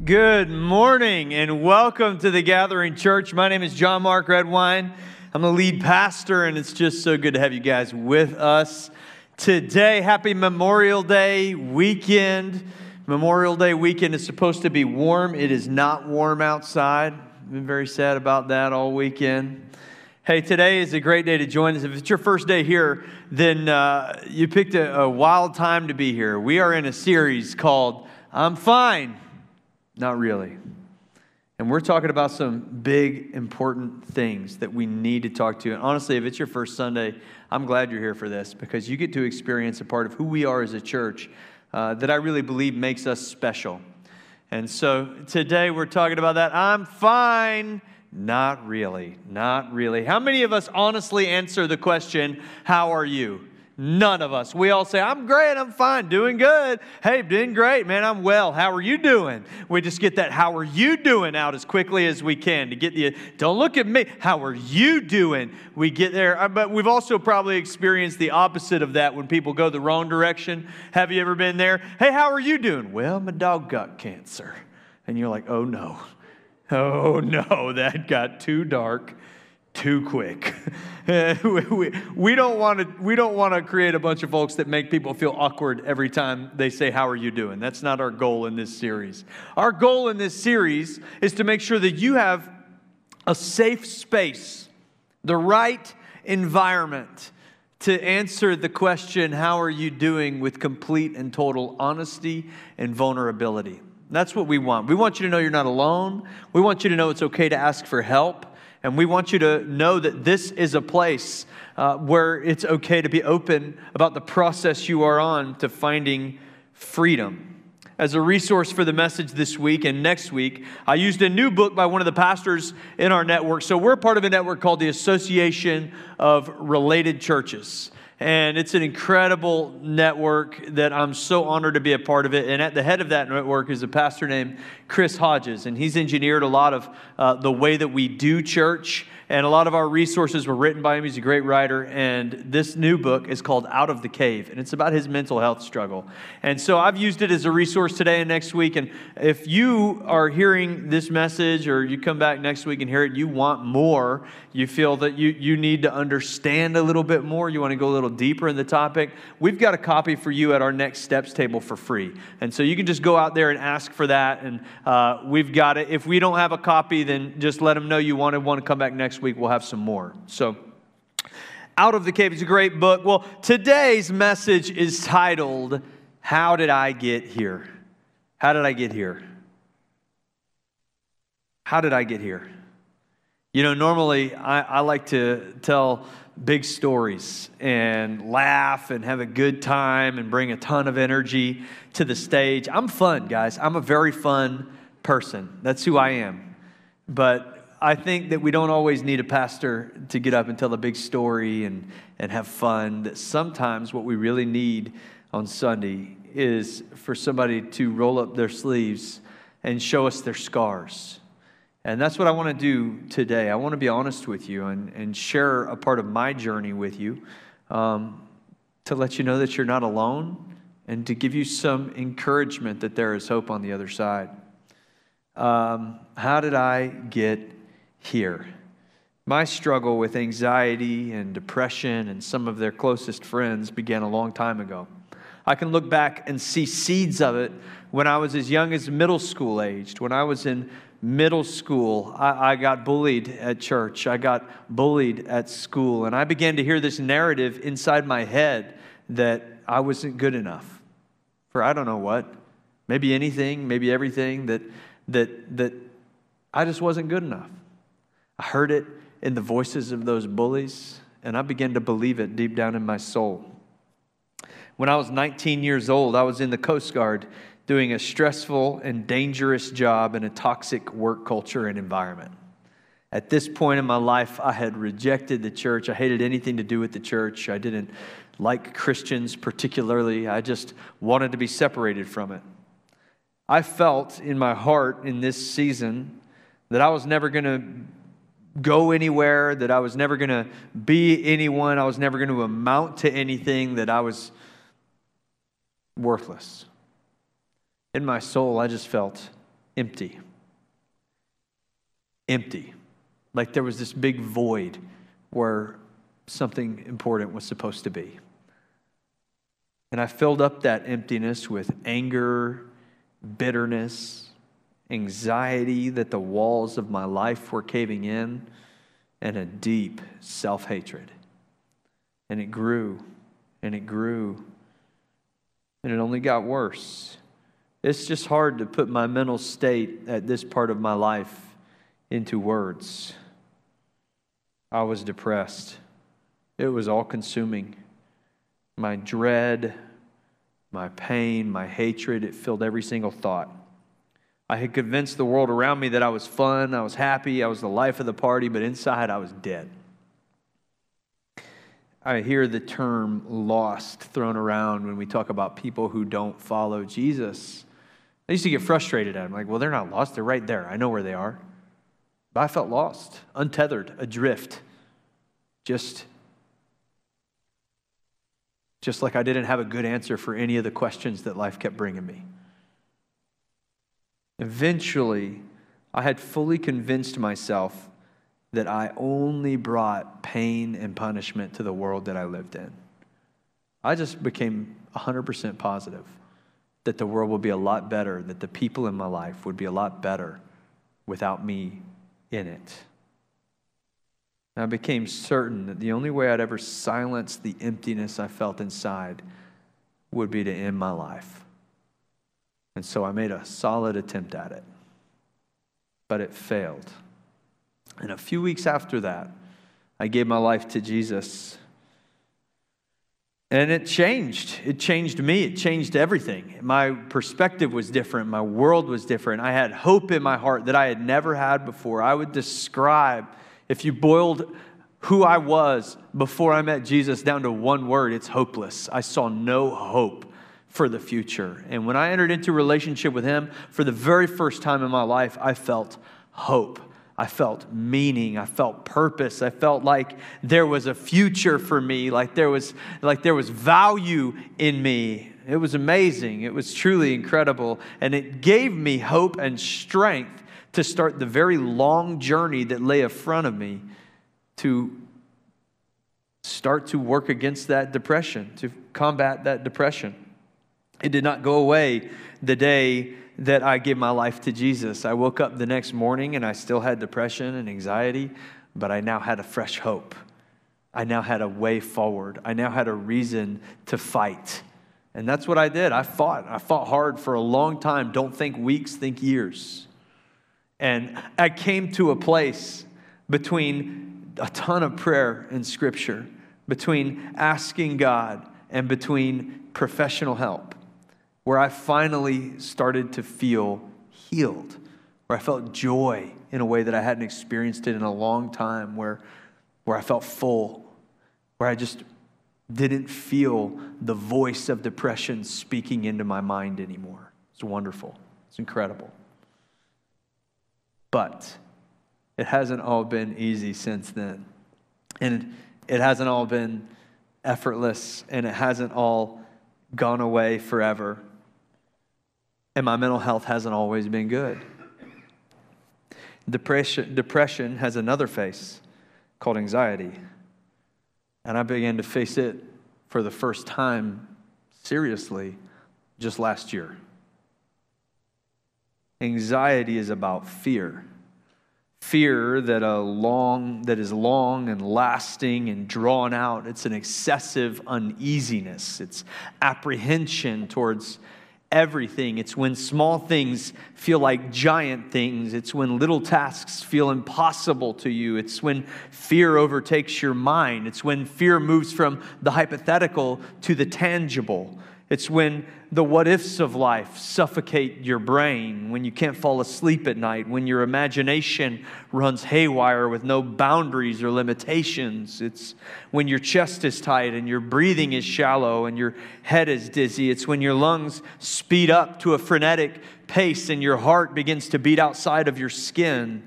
Good morning and welcome to the Gathering Church. My name is John Mark Redwine. I'm the lead pastor, and it's just so good to have you guys with us today. Happy Memorial Day weekend. Memorial Day weekend is supposed to be warm. It is not warm outside. I've been very sad about that all weekend. Hey, today is a great day to join us. If it's your first day here, then uh, you picked a, a wild time to be here. We are in a series called I'm Fine. Not really. And we're talking about some big, important things that we need to talk to. And honestly, if it's your first Sunday, I'm glad you're here for this because you get to experience a part of who we are as a church uh, that I really believe makes us special. And so today we're talking about that. I'm fine. Not really. Not really. How many of us honestly answer the question, How are you? None of us. We all say, I'm great, I'm fine, doing good. Hey, doing great, man, I'm well. How are you doing? We just get that, how are you doing out as quickly as we can to get the, don't look at me, how are you doing? We get there. Uh, but we've also probably experienced the opposite of that when people go the wrong direction. Have you ever been there? Hey, how are you doing? Well, my dog got cancer. And you're like, oh no, oh no, that got too dark too quick. we, don't want to we don't want to create a bunch of folks that make people feel awkward every time they say how are you doing. That's not our goal in this series. Our goal in this series is to make sure that you have a safe space, the right environment to answer the question how are you doing with complete and total honesty and vulnerability. That's what we want. We want you to know you're not alone. We want you to know it's okay to ask for help. And we want you to know that this is a place uh, where it's okay to be open about the process you are on to finding freedom. As a resource for the message this week and next week, I used a new book by one of the pastors in our network. So, we're part of a network called the Association of Related Churches. And it's an incredible network that I'm so honored to be a part of it. And at the head of that network is a pastor named Chris Hodges. And he's engineered a lot of uh, the way that we do church and a lot of our resources were written by him. He's a great writer. And this new book is called Out of the Cave, and it's about his mental health struggle. And so I've used it as a resource today and next week. And if you are hearing this message or you come back next week and hear it, you want more, you feel that you, you need to understand a little bit more, you want to go a little deeper in the topic, we've got a copy for you at our next steps table for free. And so you can just go out there and ask for that. And uh, we've got it. If we don't have a copy, then just let them know you wanted one to come back next week we'll have some more. So, Out of the Cave is a great book. Well, today's message is titled, How Did I Get Here? How did I get here? How did I get here? You know, normally I, I like to tell big stories and laugh and have a good time and bring a ton of energy to the stage. I'm fun, guys. I'm a very fun person. That's who I am. But I think that we don't always need a pastor to get up and tell a big story and, and have fun. That sometimes what we really need on Sunday is for somebody to roll up their sleeves and show us their scars. And that's what I want to do today. I want to be honest with you and, and share a part of my journey with you um, to let you know that you're not alone and to give you some encouragement that there is hope on the other side. Um, how did I get here. My struggle with anxiety and depression and some of their closest friends began a long time ago. I can look back and see seeds of it when I was as young as middle school aged. When I was in middle school, I, I, got bullied at church. I got bullied at school. And I began to hear this narrative inside my head that I wasn't good enough for I don't know what, maybe anything, maybe everything, that, that, that I just wasn't good enough. I heard it in the voices of those bullies, and I began to believe it deep down in my soul. When I was 19 years old, I was in the Coast Guard doing a stressful and dangerous job in a toxic work culture and environment. At this point in my life, I had rejected the church. I hated anything to do with the church. I didn't like Christians particularly. I just wanted to be separated from it. I felt in my heart in this season that I was never going to go anywhere, that I was never going to be anyone, I was never going to amount to anything, that I was worthless. In my soul, I just felt empty. Empty. Like there was this big void where something important was supposed to be. And I filled up that emptiness with anger, bitterness, anxiety that the walls of my life were caving in, and a deep self hatred. And it grew and it grew, and it only got worse. It's just hard to put my mental state at this part of my life into words. I was depressed. It was all consuming. My dread, my pain, my hatred, it filled every single thought. I had convinced the world around me that I was fun, I was happy, I was the life of the party, but inside I was dead. I hear the term lost thrown around when we talk about people who don't follow Jesus. I used to get frustrated at them, like, well, they're not lost, they're right there. I know where they are. But I felt lost, untethered, adrift, just just like I didn't have a good answer for any of the questions that life kept bringing me. Eventually, I had fully convinced myself that I only brought pain and punishment to the world that I lived in. I just became 100% positive that the world would be a lot better, that the people in my life would be a lot better without me in it. And I became certain that the only way I'd ever silence the emptiness I felt inside would be to end my life. And so I made a solid attempt at it, but it failed. And a few weeks after that, I gave my life to Jesus. And it changed. It changed me. It changed everything. My perspective was different. My world was different. I had hope in my heart that I had never had before. I would describe if you boiled who I was before I met Jesus down to one word, it's hopeless. I saw no hope for the future. And when I entered into relationship with him for the very first time in my life, I felt hope. I felt meaning. I felt purpose. I felt like there was a future for me, like there was like there was value in me. It was amazing. It was truly incredible, and it gave me hope and strength to start the very long journey that lay in front of me to start to work against that depression, to combat that depression. It did not go away the day that I gave my life to Jesus. I woke up the next morning and I still had depression and anxiety, but I now had a fresh hope. I now had a way forward. I now had a reason to fight. And that's what I did. I fought. I fought hard for a long time. Don't think weeks, think years. And I came to a place between a ton of prayer and scripture, between asking God and between professional help, where I finally started to feel healed, where I felt joy in a way that I hadn't experienced it in a long time, where, where I felt full, where I just didn't feel the voice of depression speaking into my mind anymore. It's wonderful. It's incredible. But it hasn't all been easy since then. And it hasn't all been effortless, and it hasn't all gone away forever. And my mental health hasn't always been good. Depression, depression has another face called anxiety. And I began to face it for the first time seriously just last year. Anxiety is about fear. Fear that a long that is long and lasting and drawn out. It's an excessive uneasiness. It's apprehension towards everything. It's when small things feel like giant things. It's when little tasks feel impossible to you. It's when fear overtakes your mind. It's when fear moves from the hypothetical to the tangible. It's when the what ifs of life suffocate your brain, when you can't fall asleep at night, when your imagination runs haywire with no boundaries or limitations. It's when your chest is tight and your breathing is shallow and your head is dizzy. It's when your lungs speed up to a frenetic pace and your heart begins to beat outside of your skin.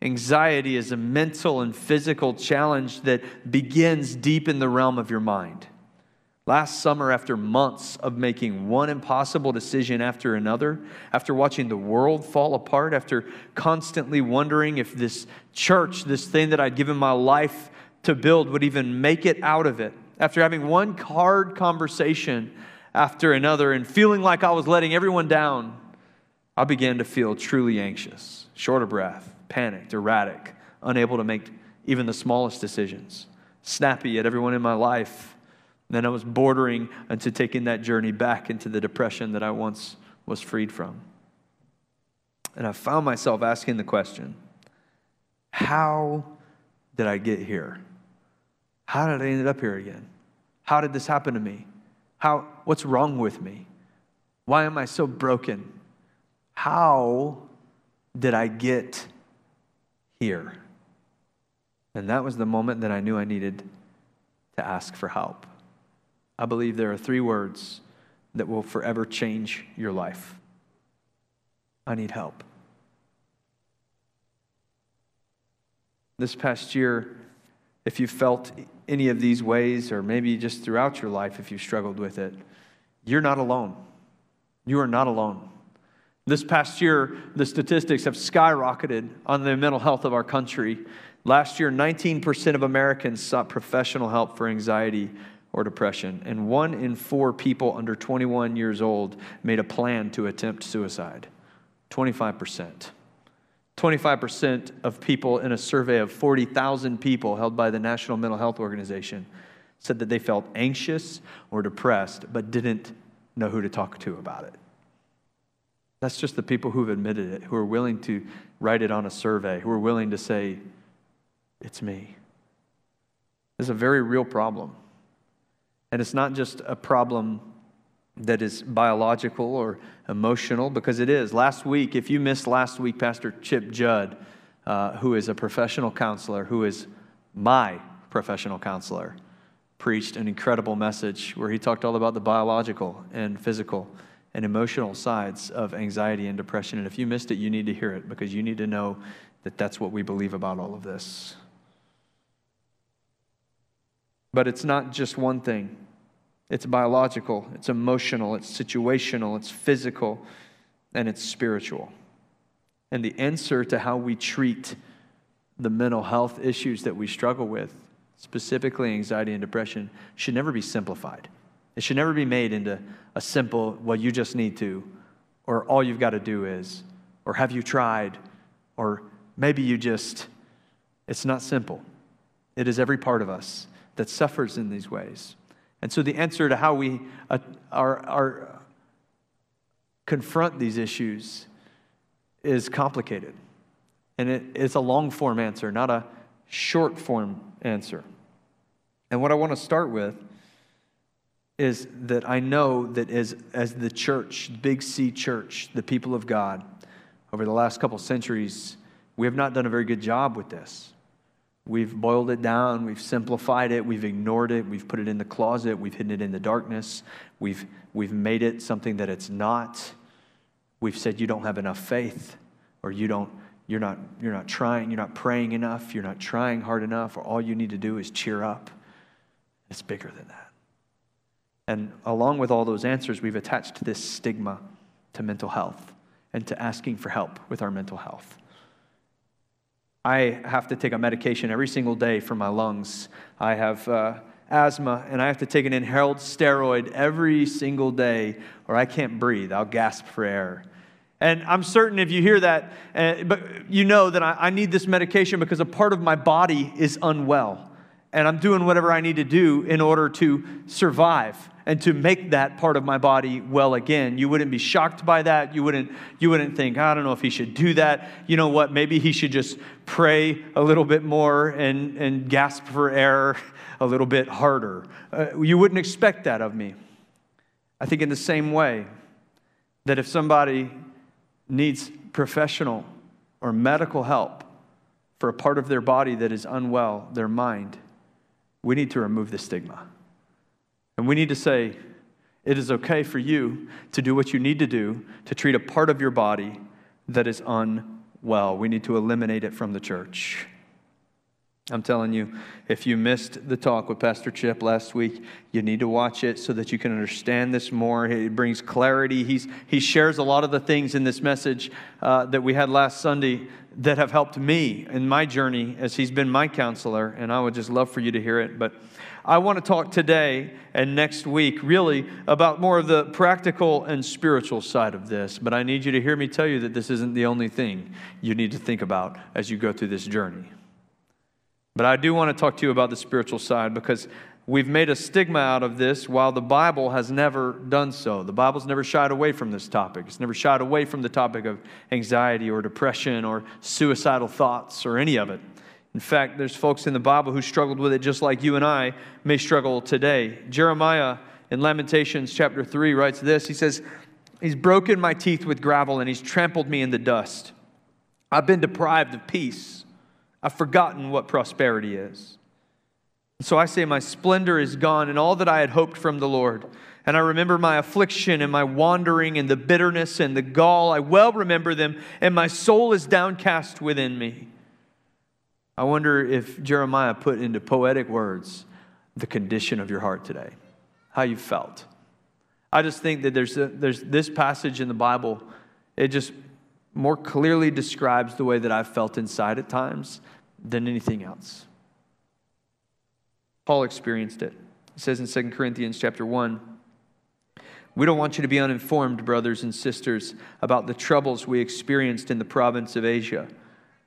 Anxiety is a mental and physical challenge that begins deep in the realm of your mind. Last summer, after months of making one impossible decision after another, after watching the world fall apart, after constantly wondering if this church, this thing that I'd given my life to build, would even make it out of it, after having one hard conversation after another and feeling like I was letting everyone down, I began to feel truly anxious, short of breath, panicked, erratic, unable to make even the smallest decisions, snappy at everyone in my life then I was bordering into taking that journey back into the depression that I once was freed from. And I found myself asking the question how did I get here? How did I end up here again? How did this happen to me? How, what's wrong with me? Why am I so broken? How did I get here? And that was the moment that I knew I needed to ask for help. I believe there are three words that will forever change your life. I need help. This past year, if you felt any of these ways, or maybe just throughout your life, if you struggled with it, you're not alone. You are not alone. This past year, the statistics have skyrocketed on the mental health of our country. Last year, 19% of Americans sought professional help for anxiety or depression, and one in four people under 21 years old made a plan to attempt suicide. 25%. 25% of people in a survey of 40,000 people held by the National Mental Health Organization said that they felt anxious or depressed but didn't know who to talk to about it. That's just the people who've admitted it, who are willing to write it on a survey, who are willing to say, It's me. It's a very real problem. And it's not just a problem that is biological or emotional, because it is. Last week, if you missed last week, Pastor Chip Judd, uh, who is a professional counselor, who is my professional counselor, preached an incredible message where he talked all about the biological and physical and emotional sides of anxiety and depression. And if you missed it, you need to hear it because you need to know that that's what we believe about all of this. But it's not just one thing it's biological, it's emotional, it's situational, it's physical, and it's spiritual. And the answer to how we treat the mental health issues that we struggle with, specifically anxiety and depression, should never be simplified. It should never be made into a simple, well, you just need to, or all you've got to do is, or have you tried, or maybe you just, it's not simple. It is every part of us that suffers in these ways. And so the answer to how we uh, are, are confront these issues is complicated. And it, it's a long form answer, not a short form answer. And what I want to start with is that I know that as, as the church, Big C church, the people of God, over the last couple centuries, we have not done a very good job with this. We've boiled it down, we've simplified it, we've ignored it, we've put it in the closet, we've hidden it in the darkness, we've, we've made it something that it's not. We've said you don't have enough faith, or you don't, you're, not, you're not trying, you're not praying enough, you're not trying hard enough, or all you need to do is cheer up. It's bigger than that. And along with all those answers, we've attached this stigma to mental health and to asking for help with our mental health. I have to take a medication every single day for my lungs. I have uh, asthma, and I have to take an inhaled steroid every single day, or I can't breathe. I'll gasp for air. And I'm certain if you hear that, uh, but you know that I, I need this medication because a part of my body is unwell. And I'm doing whatever I need to do in order to survive and to make that part of my body well again. You wouldn't be shocked by that. You wouldn't, you wouldn't think, I don't know if he should do that. You know what? Maybe he should just pray a little bit more and, and gasp for air a little bit harder. Uh, you wouldn't expect that of me. I think, in the same way, that if somebody needs professional or medical help for a part of their body that is unwell, their mind, we need to remove the stigma. And we need to say, it is okay for you to do what you need to do to treat a part of your body that is unwell. We need to eliminate it from the church. I'm telling you, if you missed the talk with Pastor Chip last week, you need to watch it so that you can understand this more. It brings clarity. He's, he shares a lot of the things in this message uh, that we had last Sunday that have helped me in my journey as he's been my counselor, and I would just love for you to hear it. But I want to talk today and next week really about more of the practical and spiritual side of this. But I need you to hear me tell you that this isn't the only thing you need to think about as you go through this journey. But I do want to talk to you about the spiritual side because we've made a stigma out of this while the Bible has never done so. The Bible's never shied away from this topic. It's never shied away from the topic of anxiety or depression or suicidal thoughts or any of it. In fact, there's folks in the Bible who struggled with it just like you and I may struggle today. Jeremiah in Lamentations chapter 3 writes this He says, He's broken my teeth with gravel and he's trampled me in the dust. I've been deprived of peace. I've forgotten what prosperity is. So I say, My splendor is gone, and all that I had hoped from the Lord. And I remember my affliction and my wandering and the bitterness and the gall. I well remember them, and my soul is downcast within me. I wonder if Jeremiah put into poetic words the condition of your heart today, how you felt. I just think that there's, a, there's this passage in the Bible, it just more clearly describes the way that I've felt inside at times than anything else. Paul experienced it. It says in 2 Corinthians chapter 1, we don't want you to be uninformed, brothers and sisters, about the troubles we experienced in the province of Asia.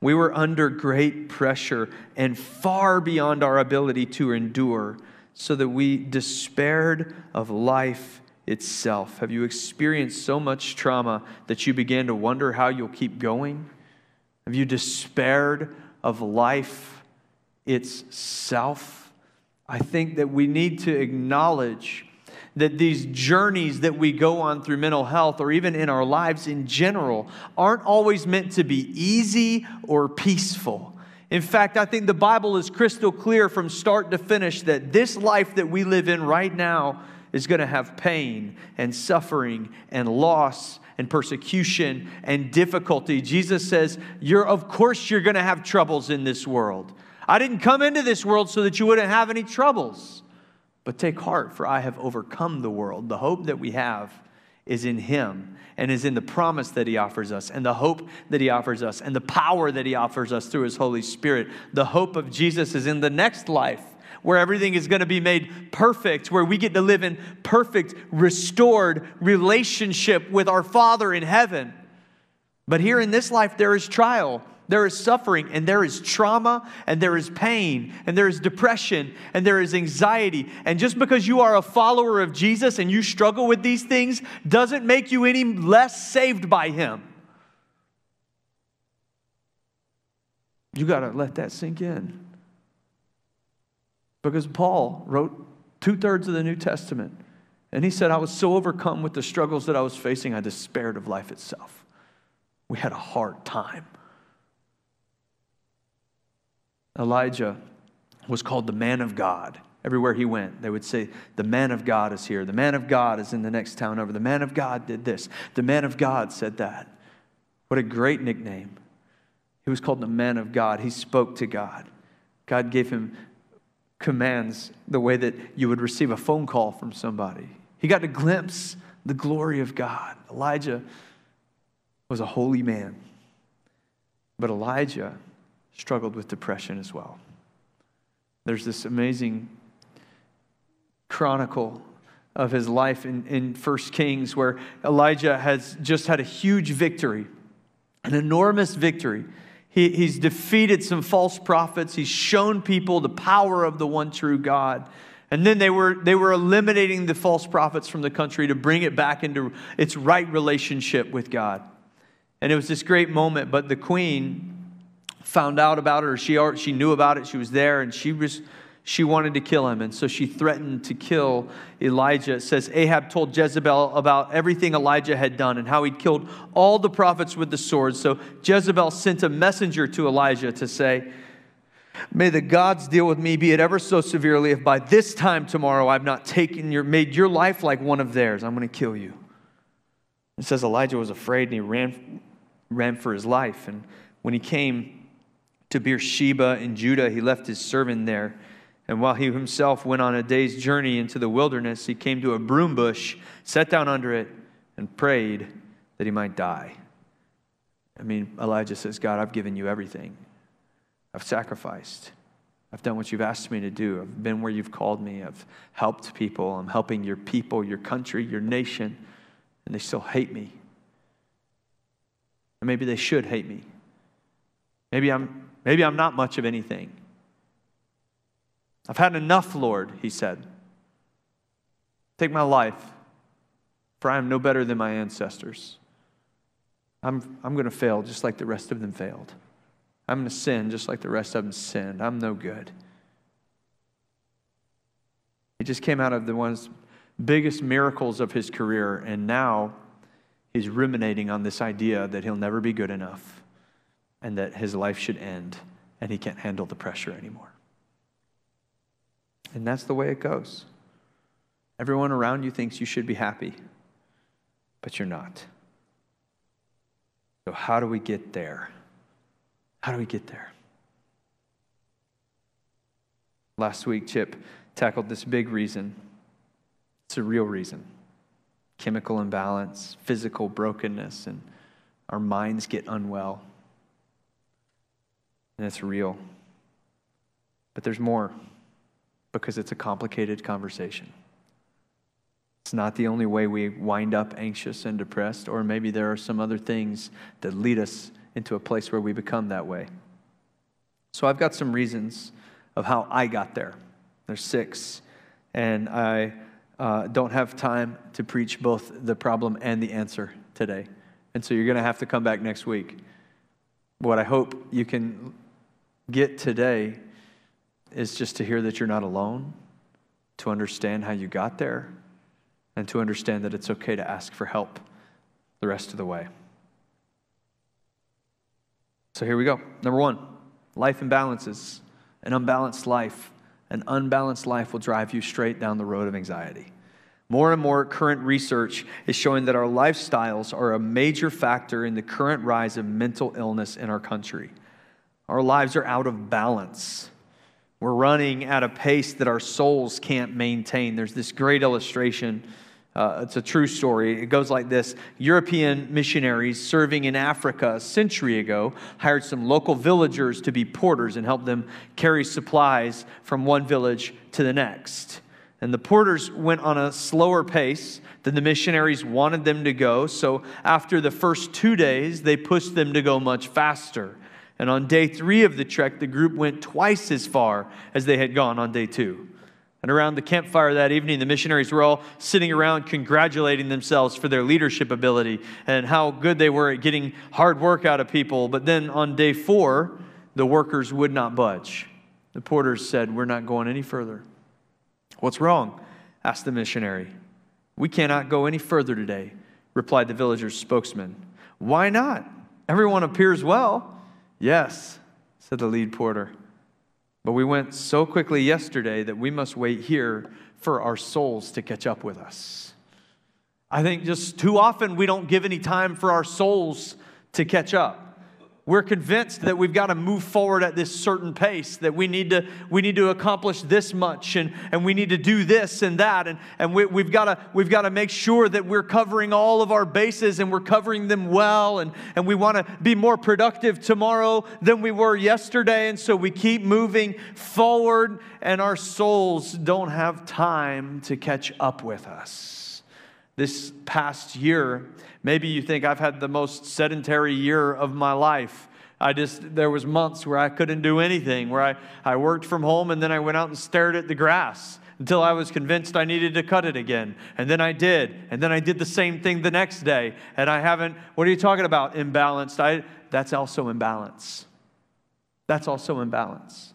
We were under great pressure and far beyond our ability to endure, so that we despaired of life itself? Have you experienced so much trauma that you began to wonder how you'll keep going? Have you despaired of life itself? I think that we need to acknowledge that these journeys that we go on through mental health or even in our lives in general aren't always meant to be easy or peaceful. In fact, I think the Bible is crystal clear from start to finish that this life that we live in right now is going to have pain and suffering and loss and persecution and difficulty. Jesus says, you're, Of course, you're going to have troubles in this world. I didn't come into this world so that you wouldn't have any troubles. But take heart, for I have overcome the world. The hope that we have is in Him and is in the promise that He offers us, and the hope that He offers us, and the power that He offers us through His Holy Spirit. The hope of Jesus is in the next life where everything is going to be made perfect, where we get to live in perfect, restored relationship with our Father in heaven. But here in this life, there is trial, there is suffering, and there is trauma, and there is pain, and there is depression, and there is anxiety. And just because you are a follower of Jesus and you struggle with these things doesn't make you any less saved by Him. You got to let that sink in. Because Paul wrote two thirds of the New Testament. And he said, I was so overcome with the struggles that I was facing, I despaired of life itself. We had a hard time. Elijah was called the man of God. Everywhere he went, they would say, The man of God is here. The man of God is in the next town over. The man of God did this. The man of God said that. What a great nickname. He was called the man of God. He spoke to God. God gave him commands the way that you would receive a phone call from somebody. He got to glimpse the glory of God. Elijah was a holy man, but Elijah struggled with depression as well. There's this amazing chronicle of his life in, in 1 Kings where Elijah has just had a huge victory, an enormous victory. He, he's defeated some false prophets. He's shown people the power of the one true God. And then they were, they were eliminating the false prophets from the country to bring it back into its right relationship with God. And it was this great moment, but the queen found out about it, or she, she knew about it, she was there, and she was she wanted to kill him, and so she threatened to kill Elijah. It says Ahab told Jezebel about everything Elijah had done and how he'd killed all the prophets with the sword. So Jezebel sent a messenger to Elijah to say, May the gods deal with me, be it ever so severely, if by this time tomorrow I've not taken your, made your life like one of theirs. I'm going to kill you. It says Elijah was afraid and he ran, ran for his life. And when he came to Beersheba in Judah. He left his servant there. And while he himself went on a day's journey into the wilderness, he came to a broom bush, sat down under it, and prayed that he might die. I mean, Elijah says, God, I've given you everything. I've sacrificed. I've done what you've asked me to do. I've been where you've called me. I've helped people. I'm helping your people, your country, your nation, and they still hate me. Or maybe they should hate me. Maybe I'm, maybe I'm not much of anything. I've had enough, Lord, he said. Take my life, for I am no better than my ancestors. I'm, I'm going to fail just like the rest of them failed. I'm going to sin just like the rest of them sinned. I'm no good. He just came out of the one's biggest miracles of his career, and now he's ruminating on this idea that he'll never be good enough and that his life should end and he can't handle the pressure anymore. And that's the way it goes. Everyone around you thinks you should be happy, but you're not. So, how do we get there? How do we get there? Last week, Chip tackled this big reason. It's a real reason chemical imbalance, physical brokenness, and our minds get unwell. And it's real. But there's more because it's a complicated conversation. It's not the only way we wind up anxious and depressed, or maybe there are some other things that lead us into a place where we become that way. So I've got some reasons of how I got there. There's six, and I uh, don't have time to preach both the problem and the answer today. And so you're going to have to come back next week. What I hope you can get today is just to hear that you're not alone, to understand how you got there, and to understand that it's okay to ask for help the rest of the way. So here we go. Number one, life imbalances. An unbalanced life. An unbalanced life will drive you straight down the road of anxiety. More and more current research is showing that our lifestyles are a major factor in the current rise of mental illness in our country. Our lives are out of balance. We're running at a pace that our souls can't maintain. There's this great illustration uh, it's a true story. It goes like this European missionaries serving in Africa a century ago hired some local villagers to be porters and help them carry supplies from one village to the next. And the porters went on a slower pace than the missionaries wanted them to go. So after the first two days, they pushed them to go much faster. And on day three of the trek, the group went twice as far as they had gone on day two. And around the campfire that evening, the missionaries were all sitting around congratulating themselves for their leadership ability and how good they were at getting hard work out of people. But then on day four, the workers would not budge. The porters said, We're not going any further. What's wrong? asked the missionary. We cannot go any further today, replied the villager's spokesman. Why not? Everyone appears well. Yes, said the lead porter. But we went so quickly yesterday that we must wait here for our souls to catch up with us. I think just too often we don't give any time for our souls to catch up. We're convinced that we've got to move forward at this certain pace, that we need to, we need to accomplish this much and, and we need to do this and that. And, and we, we've, got to, we've got to make sure that we're covering all of our bases and we're covering them well. And, and we want to be more productive tomorrow than we were yesterday. And so we keep moving forward, and our souls don't have time to catch up with us. This past year, Maybe you think I've had the most sedentary year of my life. I just, there was months where I couldn't do anything, where I, I worked from home and then I went out and stared at the grass until I was convinced I needed to cut it again. And then I did. And then I did the same thing the next day. And I haven't, what are you talking about? Imbalanced. I, that's also imbalance. That's also imbalance.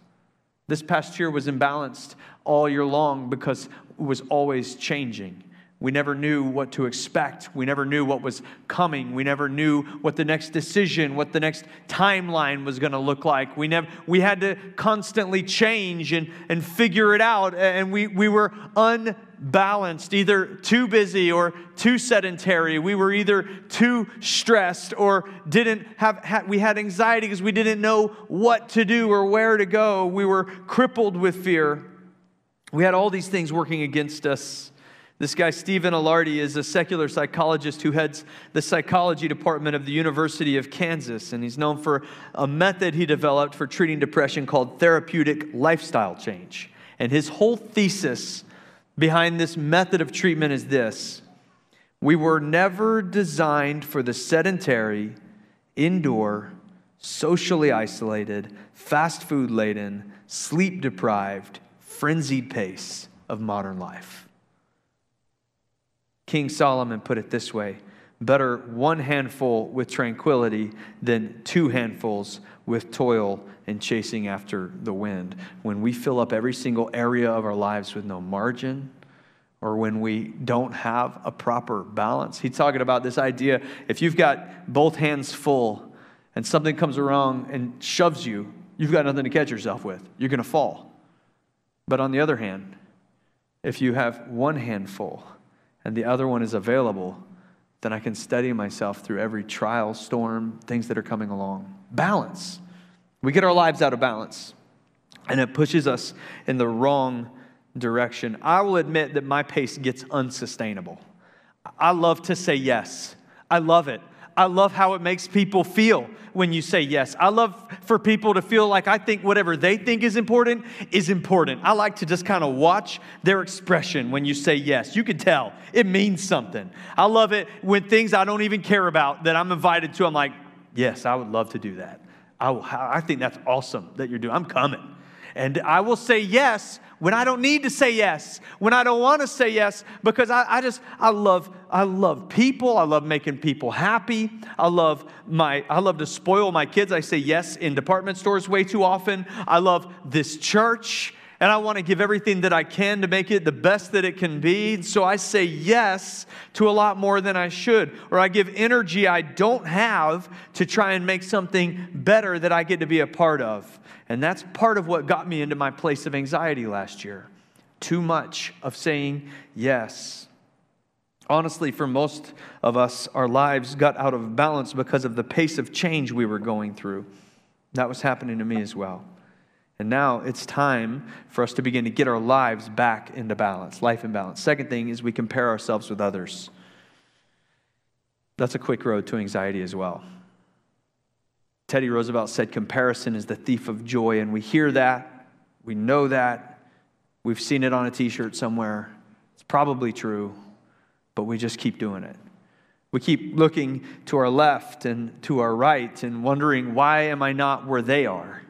This past year was imbalanced all year long because it was always changing We never knew what to expect. We never knew what was coming. We never knew what the next decision, what the next timeline was going to look like. We, never, we had to constantly change and, and figure it out. And we, we were unbalanced, either too busy or too sedentary. We were either too stressed or didn't have, we had anxiety because we didn't know what to do or where to go. We were crippled with fear. We had all these things working against us. This guy, Stephen Ilardi, is a secular psychologist who heads the psychology department of the University of Kansas, and he's known for a method he developed for treating depression called therapeutic lifestyle change. And his whole thesis behind this method of treatment is this We were never designed for the sedentary, indoor, socially isolated, fast food laden, sleep deprived, frenzied pace of modern life. King Solomon put it this way better one handful with tranquility than two handfuls with toil and chasing after the wind. When we fill up every single area of our lives with no margin, or when we don't have a proper balance. He's talking about this idea if you've got both hands full and something comes along and shoves you, you've got nothing to catch yourself with. You're going to fall. But on the other hand, if you have one hand full and the other one is available, then I can steady myself through every trial, storm, things that are coming along. Balance. We get our lives out of balance, and it pushes us in the wrong direction. I will admit that my pace gets unsustainable. I love to say yes. I love it. I love how it makes people feel when you say yes. I love for people to feel like I think whatever they think is important is important. I like to just kind of watch their expression when you say yes. You can tell it means something. I love it when things I don't even care about that I'm invited to, I'm like, yes, I would love to do that. I, I think that's awesome that you're doing. I'm coming. And I will say yes when I don't need to say yes, when I don't want to say yes, because I, I just I love I love people. I love making people happy. I love my I love to spoil my kids. I say yes in department stores way too often. I love this church. And I want to give everything that I can to make it the best that it can be. So I say yes to a lot more than I should. Or I give energy I don't have to try and make something better that I get to be a part of. And that's part of what got me into my place of anxiety last year. Too much of saying yes. Honestly, for most of us, our lives got out of balance because of the pace of change we were going through. That was happening to me as well. And now it's time for us to begin to get our lives back into balance, life in balance. Second thing is we compare ourselves with others. That's a quick road to anxiety as well. Teddy Roosevelt said, Comparison is the thief of joy. And we hear that. We know that. We've seen it on a t shirt somewhere. It's probably true, but we just keep doing it. We keep looking to our left and to our right and wondering, why am I not where they are?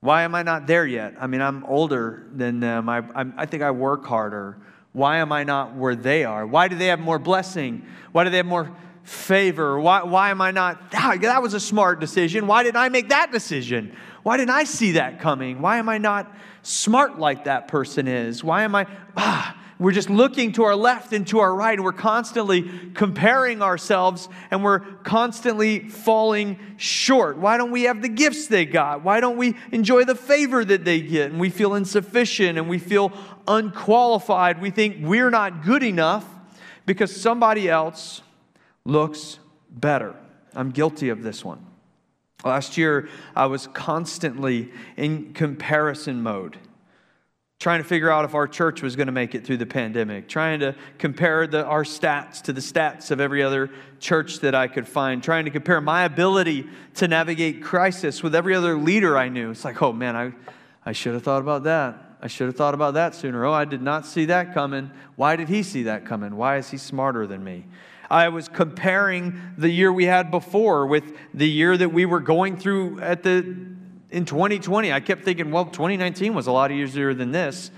Why am I not there yet? I mean, I'm older than them. I, I, I think I work harder. Why am I not where they are? Why do they have more blessing? Why do they have more favor? Why, why am I not? Ah, that was a smart decision. Why didn't I make that decision? Why didn't I see that coming? Why am I not smart like that person is? Why am I? Ah, we're just looking to our left and to our right, and we're constantly comparing ourselves and we're constantly falling short. Why don't we have the gifts they got? Why don't we enjoy the favor that they get? And we feel insufficient and we feel unqualified. We think we're not good enough because somebody else looks better. I'm guilty of this one. Last year, I was constantly in comparison mode, trying to figure out if our church was going to make it through the pandemic, trying to compare the, our stats to the stats of every other church that I could find, trying to compare my ability to navigate crisis with every other leader I knew. It's like, oh man, I, I should have thought about that. I should have thought about that sooner. Oh, I did not see that coming. Why did he see that coming? Why is he smarter than me? I was comparing the year we had before with the year that we were going through at the in 2020. I kept thinking, well, 2019 was a lot easier than this.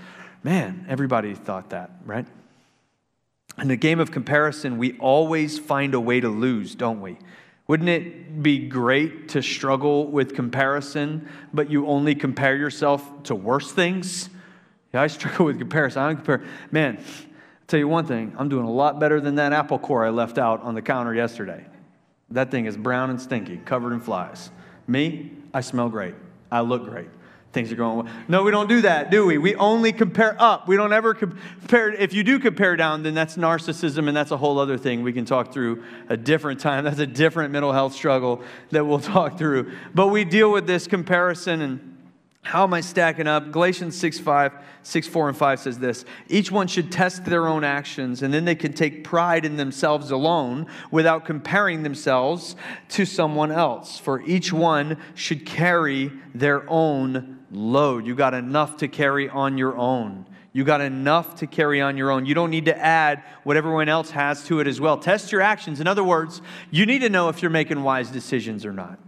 Man, everybody thought that, right? In the game of comparison, we always find a way to lose, don't we? Wouldn't it be great to struggle with comparison, but you only compare yourself to worse things? Yeah, I struggle with comparison. I don't compare. Man, Tell you one thing, I'm doing a lot better than that apple core I left out on the counter yesterday. That thing is brown and stinky, covered in flies. Me, I smell great. I look great. Things are going well. No, we don't do that, do we? We only compare up. We don't ever compare. If you do compare down, then that's narcissism, and that's a whole other thing we can talk through a different time. That's a different mental health struggle that we'll talk through. But we deal with this comparison and how am I stacking up? Galatians 6, 5, 6, 4, and 5 says this Each one should test their own actions, and then they can take pride in themselves alone without comparing themselves to someone else. For each one should carry their own load. You got enough to carry on your own. You got enough to carry on your own. You don't need to add what everyone else has to it as well. Test your actions. In other words, you need to know if you're making wise decisions or not.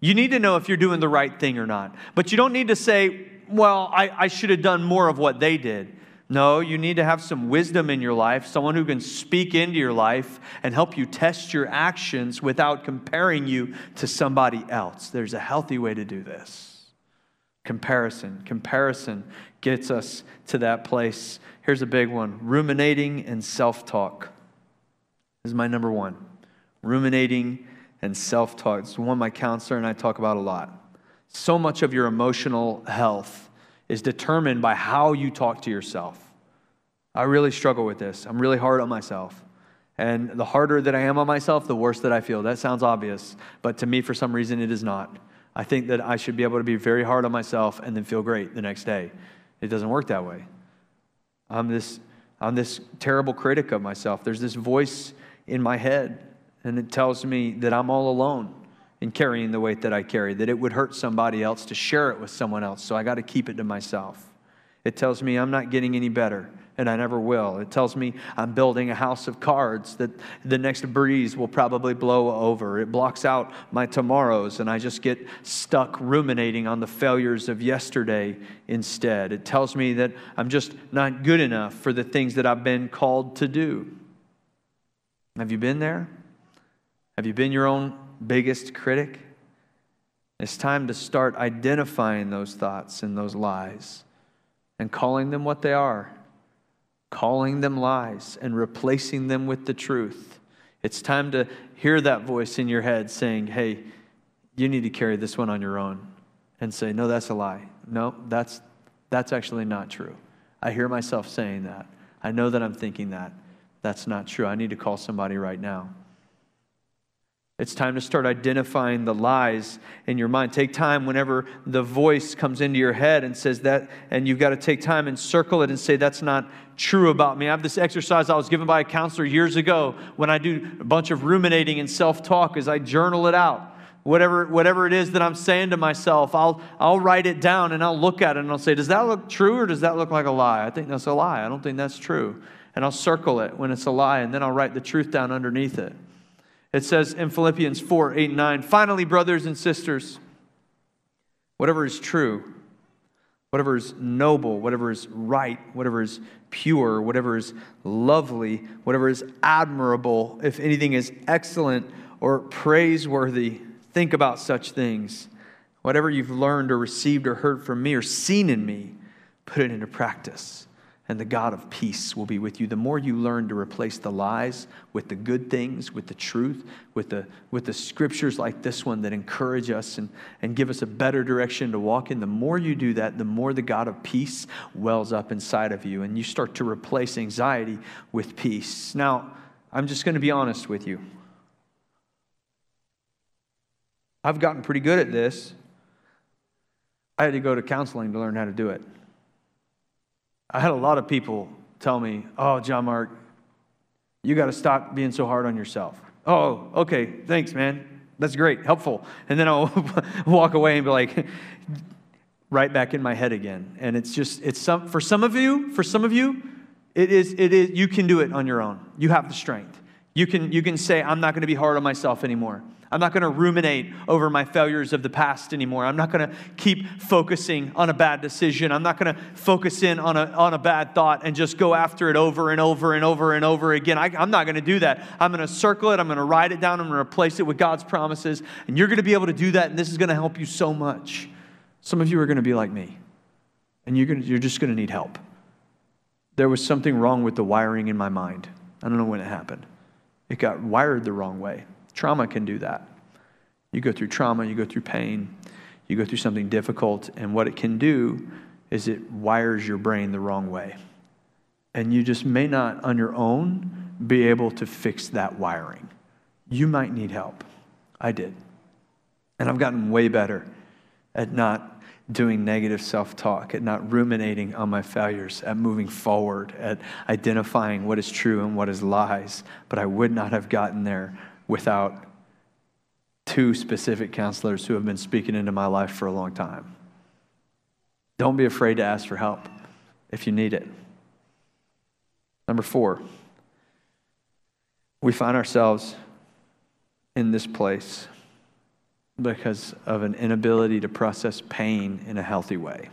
You need to know if you're doing the right thing or not. But you don't need to say, well, I, I should have done more of what they did. No, you need to have some wisdom in your life, someone who can speak into your life and help you test your actions without comparing you to somebody else. There's a healthy way to do this. Comparison. Comparison gets us to that place. Here's a big one ruminating and self talk. This is my number one. Ruminating and self talk. It's one my counselor and I talk about a lot. So much of your emotional health is determined by how you talk to yourself. I really struggle with this. I'm really hard on myself. And the harder that I am on myself, the worse that I feel. That sounds obvious, but to me, for some reason, it is not. I think that I should be able to be very hard on myself and then feel great the next day. It doesn't work that way. I'm this, I'm this terrible critic of myself. There's this voice in my head and it tells me that I'm all alone in carrying the weight that I carry, that it would hurt somebody else to share it with someone else, so I got to keep it to myself. It tells me I'm not getting any better, and I never will. It tells me I'm building a house of cards that the next breeze will probably blow over. It blocks out my tomorrows, and I just get stuck ruminating on the failures of yesterday instead. It tells me that I'm just not good enough for the things that I've been called to do. Have you been there? Have you been your own biggest critic? It's time to start identifying those thoughts and those lies and calling them what they are, calling them lies and replacing them with the truth. It's time to hear that voice in your head saying, hey, you need to carry this one on your own and say, no, that's a lie. No, that's, that's actually not true. I hear myself saying that. I know that I'm thinking that. That's not true. I need to call somebody right now. It's time to start identifying the lies in your mind. Take time whenever the voice comes into your head and says that, and you've got to take time and circle it and say, That's not true about me. I have this exercise I was given by a counselor years ago when I do a bunch of ruminating and self talk as I journal it out. Whatever, whatever it is that I'm saying to myself, I'll, I'll write it down and I'll look at it and I'll say, Does that look true or does that look like a lie? I think that's a lie. I don't think that's true. And I'll circle it when it's a lie and then I'll write the truth down underneath it. It says in Philippians 4 8 and 9, finally, brothers and sisters, whatever is true, whatever is noble, whatever is right, whatever is pure, whatever is lovely, whatever is admirable, if anything is excellent or praiseworthy, think about such things. Whatever you've learned or received or heard from me or seen in me, put it into practice and the God of peace will be with you. The more you learn to replace the lies with the good things, with the truth, with the, with the scriptures like this one that encourage us and, and give us a better direction to walk in, the more you do that, the more the God of peace wells up inside of you, and you start to replace anxiety with peace. Now, I'm just going to be honest with you. I've gotten pretty good at this. I had to go to counseling to learn how to do it. I had a lot of people tell me, oh, John Mark, you got to stop being so hard on yourself. Oh, okay, thanks, man. That's great, helpful. And then I'll walk away and be like, right back in my head again. And it's just, it's some, for some of you, for some of you, it is, it is, you can do it on your own. You have the strength. You can, you can say, I'm not going to be hard on myself anymore. I'm not going to ruminate over my failures of the past anymore. I'm not going to keep focusing on a bad decision. I'm not going to focus in on a, on a bad thought and just go after it over and over and over and over again. I, I'm not going to do that. I'm going to circle it. I'm going to write it down. I'm going to replace it with God's promises. And you're going to be able to do that. And this is going to help you so much. Some of you are going to be like me, and you're, going to, you're just going to need help there was something wrong with the wiring in my mind. I don't know when it happened. It got wired the wrong way. Trauma can do that. You go through trauma, you go through pain, you go through something difficult, and what it can do is it wires your brain the wrong way. And you just may not, on your own, be able to fix that wiring. You might need help. I did. And I've gotten way better at not doing negative self talk, at not ruminating on my failures, at moving forward, at identifying what is true and what is lies. But I would not have gotten there without two specific counselors who have been speaking into my life for a long time. Don't be afraid to ask for help if you need it. Number four, we find ourselves in this place because of an inability to process pain in a healthy way.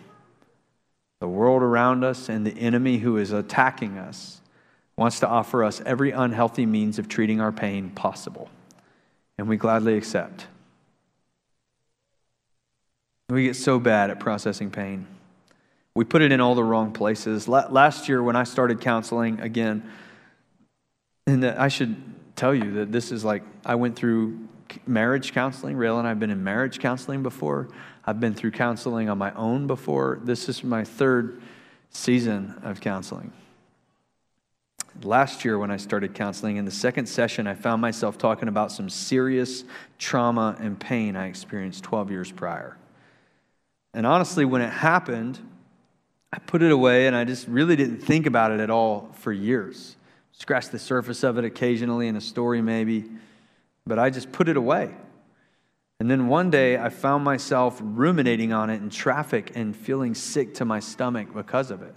The world around us and the enemy who is attacking us wants to offer us every unhealthy means of treating our pain possible, and we gladly accept. We get so bad at processing pain. We put it in all the wrong places. Last year, when I started counseling again, and I should tell you that this is like I went through marriage counseling. Rail and I have been in marriage counseling before. I've been through counseling on my own before. This is my third season of counseling. Last year, when I started counseling, in the second session, I found myself talking about some serious trauma and pain I experienced 12 years prior. And honestly, when it happened, I put it away and I just really didn't think about it at all for years. Scratched the surface of it occasionally in a story, maybe but I just put it away. And then one day I found myself ruminating on it in traffic and feeling sick to my stomach because of it.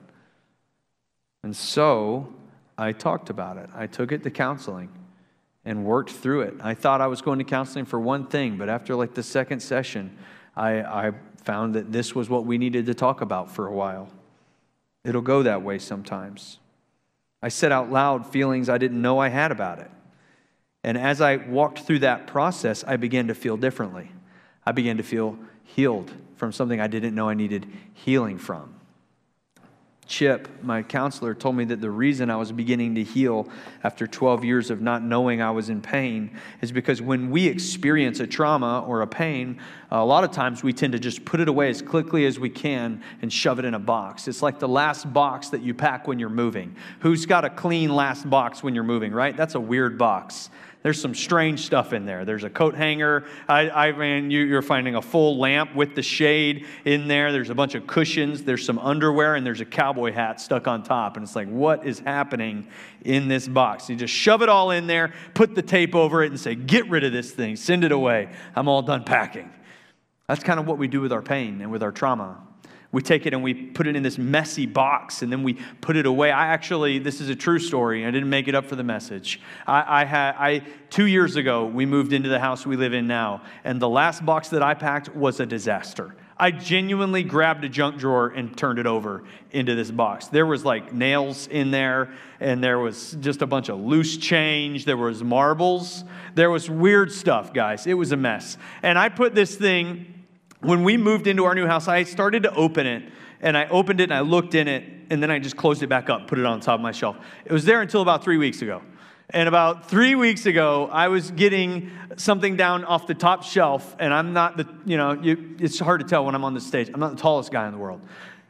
And so I talked about it. I took it to counseling and worked through it. I thought I was going to counseling for one thing, but after like the second session, I, I found that this was what we needed to talk about for a while. It'll go that way sometimes. I said out loud feelings I didn't know I had about it. And as I walked through that process, I began to feel differently. I began to feel healed from something I didn't know I needed healing from. Chip, my counselor, told me that the reason I was beginning to heal after 12 years of not knowing I was in pain is because when we experience a trauma or a pain, a lot of times we tend to just put it away as quickly as we can and shove it in a box. It's like the last box that you pack when you're moving. Who's got a clean last box when you're moving, right? That's a weird box there's some strange stuff in there. There's a coat hanger. I, I mean, you, are finding a full lamp with the shade in there. There's a bunch of cushions. There's some underwear, and there's a cowboy hat stuck on top. And it's like, what is happening in this box? You just shove it all in there, put the tape over it, and say, get rid of this thing, send it away. I'm all done packing. That's kind of what we do with our pain and with our trauma we take it and we put it in this messy box and then we put it away. I actually, this is a true story. I didn't make it up for the message. I, I had, I, two years ago, we moved into the house we live in now, and the last box that I packed was a disaster. I genuinely grabbed a junk drawer and turned it over into this box. There was like nails in there, and there was just a bunch of loose change. There was marbles. There was weird stuff, guys. It was a mess. And I put this thing when we moved into our new house, I started to open it, and I opened it and I looked in it, and then I just closed it back up, put it on top of my shelf. It was there until about three weeks ago. And about three weeks ago, I was getting something down off the top shelf, and I'm not the, you know, you, it's hard to tell when I'm on the stage. I'm not the tallest guy in the world.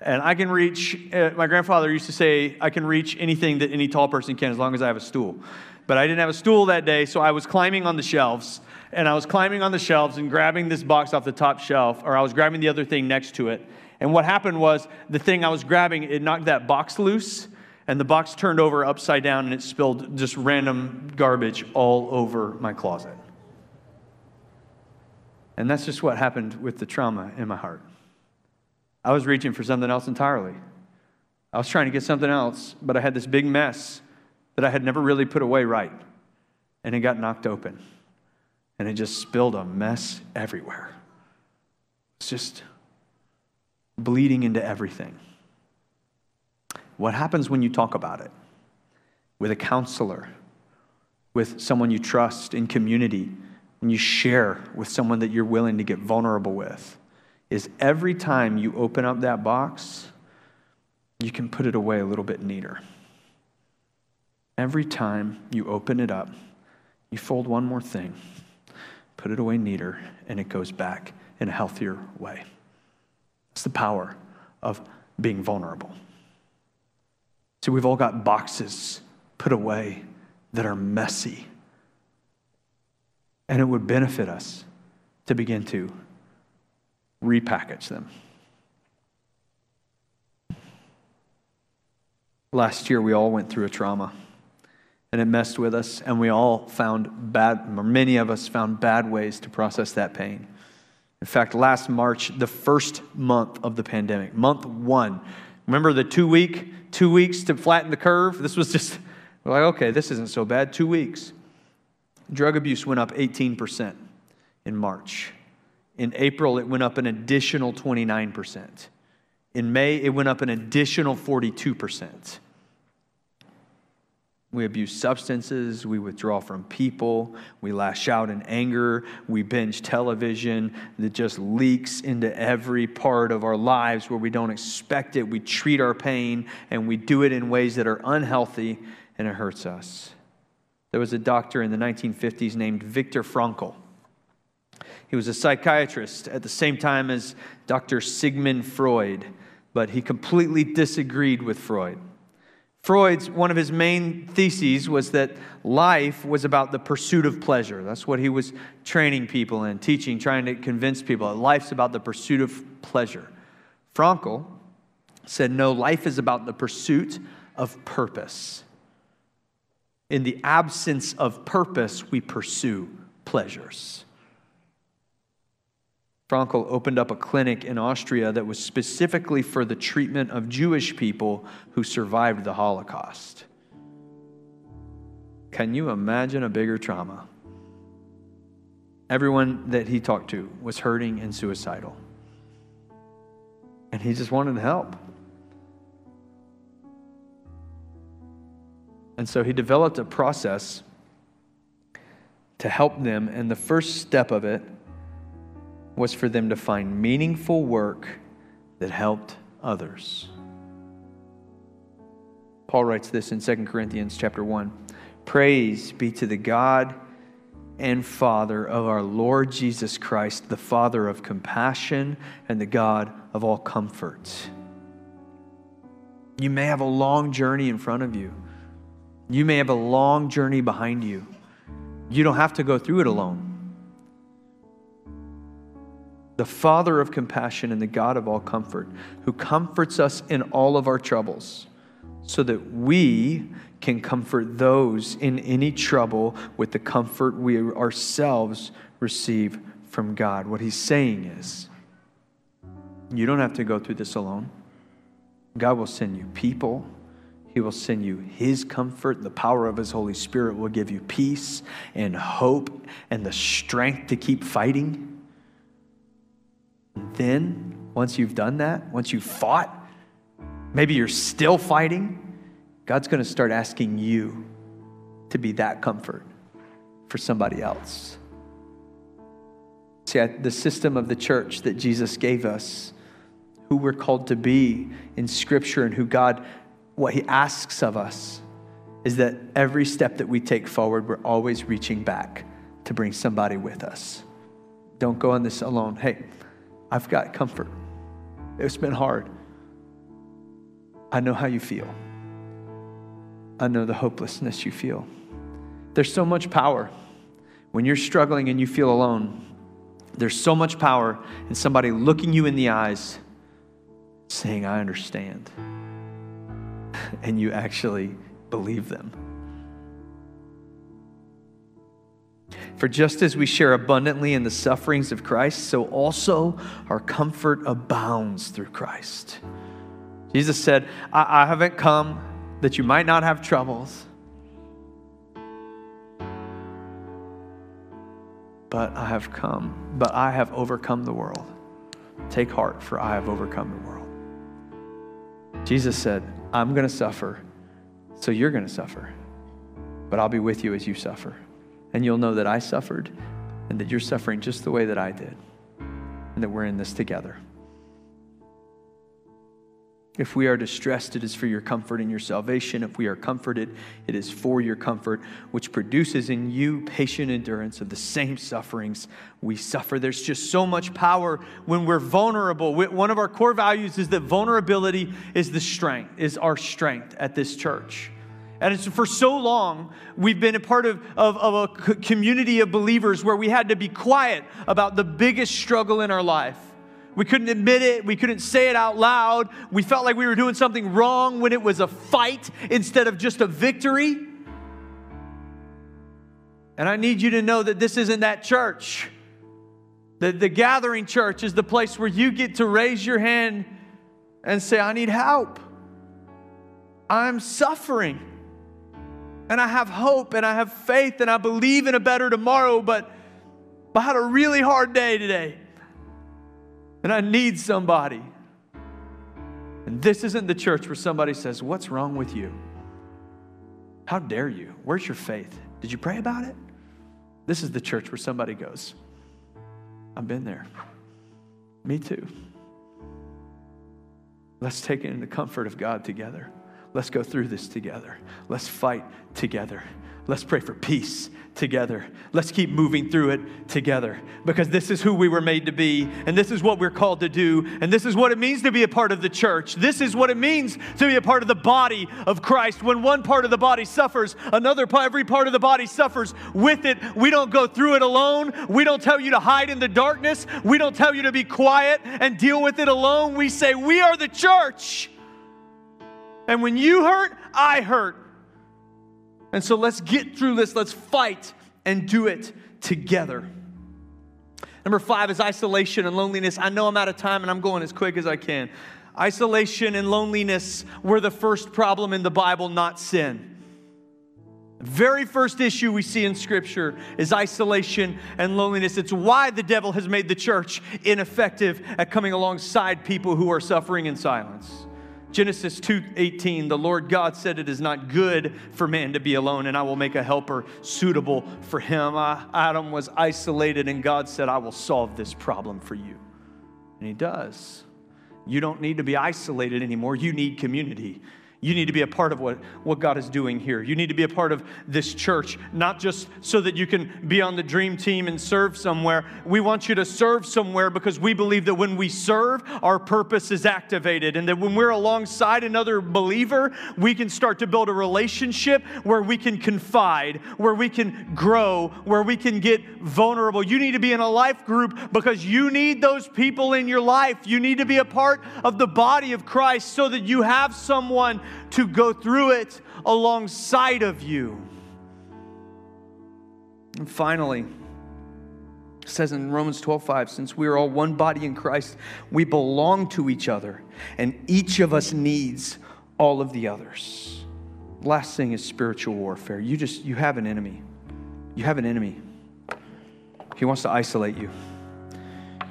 And I can reach, uh, my grandfather used to say, I can reach anything that any tall person can as long as I have a stool. But I didn't have a stool that day, so I was climbing on the shelves and I was climbing on the shelves and grabbing this box off the top shelf, or I was grabbing the other thing next to it. And what happened was the thing I was grabbing, it knocked that box loose, and the box turned over upside down and it spilled just random garbage all over my closet. And that's just what happened with the trauma in my heart. I was reaching for something else entirely. I was trying to get something else, but I had this big mess that I had never really put away right, and it got knocked open and it just spilled a mess everywhere. It's just bleeding into everything. What happens when you talk about it with a counselor, with someone you trust in community, and you share with someone that you're willing to get vulnerable with, is every time you open up that box, you can put it away a little bit neater. Every time you open it up, you fold one more thing, put it away neater, and it goes back in a healthier way. It's the power of being vulnerable. See, we've all got boxes put away that are messy. And it would benefit us to begin to repackage them. Last year, we all went through a trauma and it messed with us, and we all found bad, or many of us found bad ways to process that pain. In fact, last March, the first month of the pandemic, month one, remember the two week, two weeks to flatten the curve? This was just, we're like, okay, this isn't so bad, two weeks. Drug abuse went up 18% in March. In April, it went up an additional 29%. In May, it went up an additional 42%. We abuse substances. We withdraw from people. We lash out in anger. We binge television that just leaks into every part of our lives where we don't expect it. We treat our pain and we do it in ways that are unhealthy and it hurts us. There was a doctor in the 1950s named Viktor Frankl. He was a psychiatrist at the same time as Dr. Sigmund Freud, but he completely disagreed with Freud. Freud's one of his main theses was that life was about the pursuit of pleasure. That's what he was training people in, teaching, trying to convince people that life's about the pursuit of pleasure. Frankl said, No, life is about the pursuit of purpose. In the absence of purpose, we pursue pleasures. Frankl opened up a clinic in Austria that was specifically for the treatment of Jewish people who survived the Holocaust. Can you imagine a bigger trauma? Everyone that he talked to was hurting and suicidal. And he just wanted to help. And so he developed a process to help them. And the first step of it was for them to find meaningful work that helped others. Paul writes this in 2 Corinthians chapter 1. Praise be to the God and Father of our Lord Jesus Christ, the Father of compassion and the God of all comfort. You may have a long journey in front of you. You may have a long journey behind you. You don't have to go through it alone the Father of compassion and the God of all comfort, who comforts us in all of our troubles, so that we can comfort those in any trouble with the comfort we ourselves receive from God. What he's saying is, you don't have to go through this alone. God will send you people. He will send you His comfort. The power of His Holy Spirit will give you peace and hope and the strength to keep fighting. Then, once you've done that, once you've fought, maybe you're still fighting, God's going to start asking you to be that comfort for somebody else. See, the system of the church that Jesus gave us, who we're called to be in Scripture, and who God, what He asks of us, is that every step that we take forward, we're always reaching back to bring somebody with us. Don't go on this alone. Hey, I've got comfort. It's been hard. I know how you feel. I know the hopelessness you feel. There's so much power when you're struggling and you feel alone. There's so much power in somebody looking you in the eyes saying, I understand. And you actually believe them. For just as we share abundantly in the sufferings of Christ, so also our comfort abounds through Christ. Jesus said, I, I haven't come that you might not have troubles, but I have come, but I have overcome the world. Take heart, for I have overcome the world. Jesus said, I'm going to suffer, so you're going to suffer, but I'll be with you as you suffer and you'll know that I suffered and that you're suffering just the way that I did, and that we're in this together. If we are distressed, it is for your comfort and your salvation. If we are comforted, it is for your comfort, which produces in you patient endurance of the same sufferings we suffer. There's just so much power when we're vulnerable. One of our core values is that vulnerability is the strength, is our strength at this church. And it's for so long, we've been a part of, of, of a community of believers where we had to be quiet about the biggest struggle in our life. We couldn't admit it. We couldn't say it out loud. We felt like we were doing something wrong when it was a fight instead of just a victory. And I need you to know that this isn't that church. The, the gathering church is the place where you get to raise your hand and say, I need help. I'm suffering and I have hope and I have faith and I believe in a better tomorrow, but, I had a really hard day today. And I need somebody. And this isn't the church where somebody says, What's wrong with you? How dare you? Where's your faith? Did you pray about it? This is the church where somebody goes, I've been there. Me too. Let's take it in the comfort of God together. Let's go through this together. Let's fight together. Let's pray for peace together. Let's keep moving through it together because this is who we were made to be, and this is what we're called to do, and this is what it means to be a part of the church. This is what it means to be a part of the body of Christ. When one part of the body suffers, another part, every part of the body suffers with it. We don't go through it alone. We don't tell you to hide in the darkness. We don't tell you to be quiet and deal with it alone. We say, We are the church. And when you hurt, I hurt. And so let's get through this. Let's fight and do it together. Number five is isolation and loneliness. I know I'm out of time and I'm going as quick as I can. Isolation and loneliness were the first problem in the Bible, not sin. The very first issue we see in Scripture is isolation and loneliness. It's why the devil has made the church ineffective at coming alongside people who are suffering in silence. Genesis 2:18 The Lord God said it is not good for man to be alone and I will make a helper suitable for him. Adam was isolated and God said I will solve this problem for you. And he does. You don't need to be isolated anymore. You need community. You need to be a part of what, what God is doing here. You need to be a part of this church, not just so that you can be on the dream team and serve somewhere. We want you to serve somewhere because we believe that when we serve, our purpose is activated. And that when we're alongside another believer, we can start to build a relationship where we can confide, where we can grow, where we can get vulnerable. You need to be in a life group because you need those people in your life. You need to be a part of the body of Christ so that you have someone to go through it alongside of you. And finally, it says in Romans 12, 5, since we are all one body in Christ, we belong to each other, and each of us needs all of the others. Last thing is spiritual warfare. You just you have an enemy. You have an enemy. He wants to isolate you.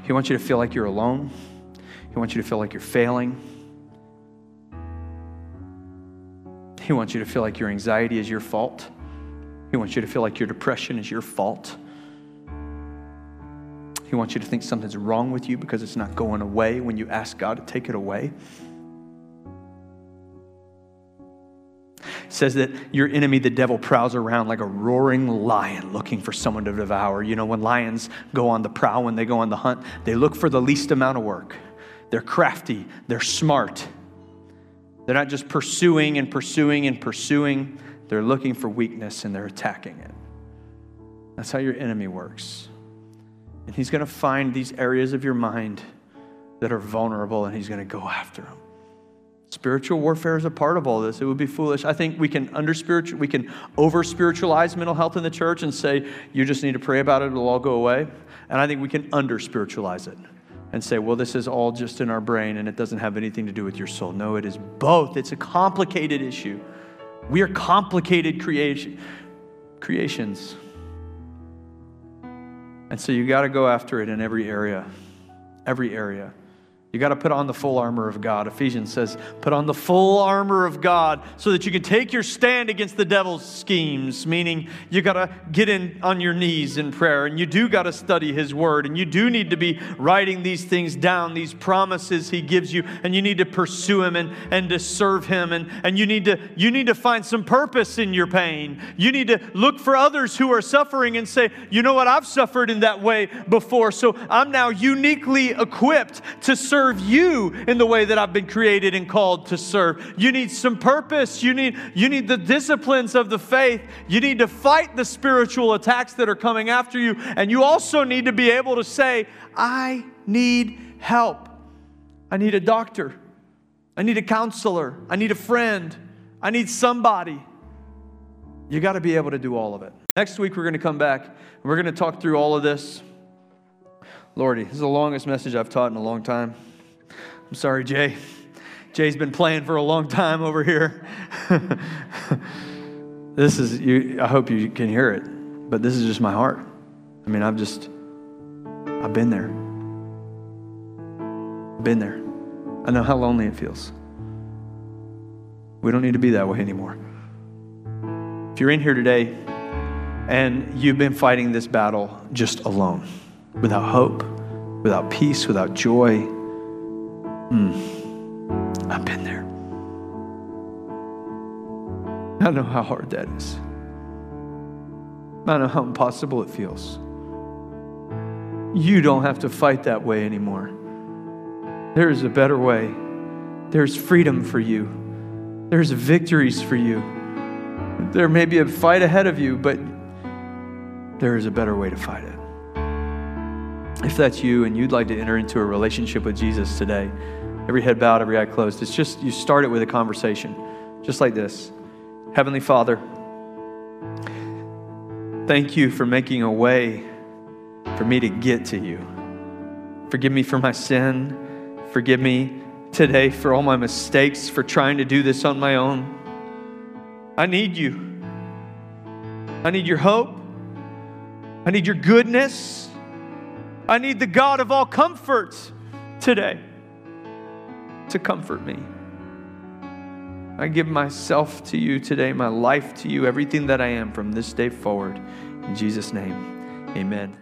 He wants you to feel like you're alone. He wants you to feel like you're failing. He wants you to feel like your anxiety is your fault. He wants you to feel like your depression is your fault. He wants you to think something's wrong with you because it's not going away when you ask God to take it away. It says that your enemy, the devil, prowls around like a roaring lion looking for someone to devour. You know, when lions go on the prowl, when they go on the hunt, they look for the least amount of work. They're crafty, they're smart, they're not just pursuing and pursuing and pursuing, they're looking for weakness and they're attacking it. That's how your enemy works. And he's going to find these areas of your mind that are vulnerable and he's going to go after them. Spiritual warfare is a part of all this. It would be foolish. I think we can under spiritual, we can over spiritualize mental health in the church and say you just need to pray about it; it'll all go away. And I think we can under spiritualize it and say, well, this is all just in our brain and it doesn't have anything to do with your soul. No, it is both. It's a complicated issue. We are complicated creation, creations. And so you got to go after it in every area, every area. You got to put on the full armor of God. Ephesians says, put on the full armor of God so that you can take your stand against the devil's schemes, meaning you got to get in on your knees in prayer and you do got to study his word and you do need to be writing these things down, these promises he gives you, and you need to pursue him and, and to serve him and, and you need to you need to find some purpose in your pain. You need to look for others who are suffering and say, you know what, I've suffered in that way before, so I'm now uniquely equipped to serve serve you in the way that I've been created and called to serve. You need some purpose. You need, you need the disciplines of the faith. You need to fight the spiritual attacks that are coming after you. And you also need to be able to say, I need help. I need a doctor. I need a counselor. I need a friend. I need somebody. You got to be able to do all of it. Next week, we're going to come back. And we're going to talk through all of this. Lordy, this is the longest message I've taught in a long time. I'm sorry, Jay. Jay's been playing for a long time over here. this is, you, I hope you can hear it, but this is just my heart. I mean, I've just, I've been there. Been there. I know how lonely it feels. We don't need to be that way anymore. If you're in here today and you've been fighting this battle just alone, without hope, without peace, without joy, Mm. I've been there. I know how hard that is. I know how impossible it feels. You don't have to fight that way anymore. There is a better way. There's freedom for you. There's victories for you. There may be a fight ahead of you, but there is a better way to fight it. If that's you and you'd like to enter into a relationship with Jesus today, every head bowed, every eye closed. It's just, you start it with a conversation, just like this Heavenly Father, thank you for making a way for me to get to you. Forgive me for my sin. Forgive me today for all my mistakes, for trying to do this on my own. I need you. I need your hope. I need your goodness. I need the God of all comfort today to comfort me. I give myself to you today, my life to you, everything that I am from this day forward. In Jesus' name, amen.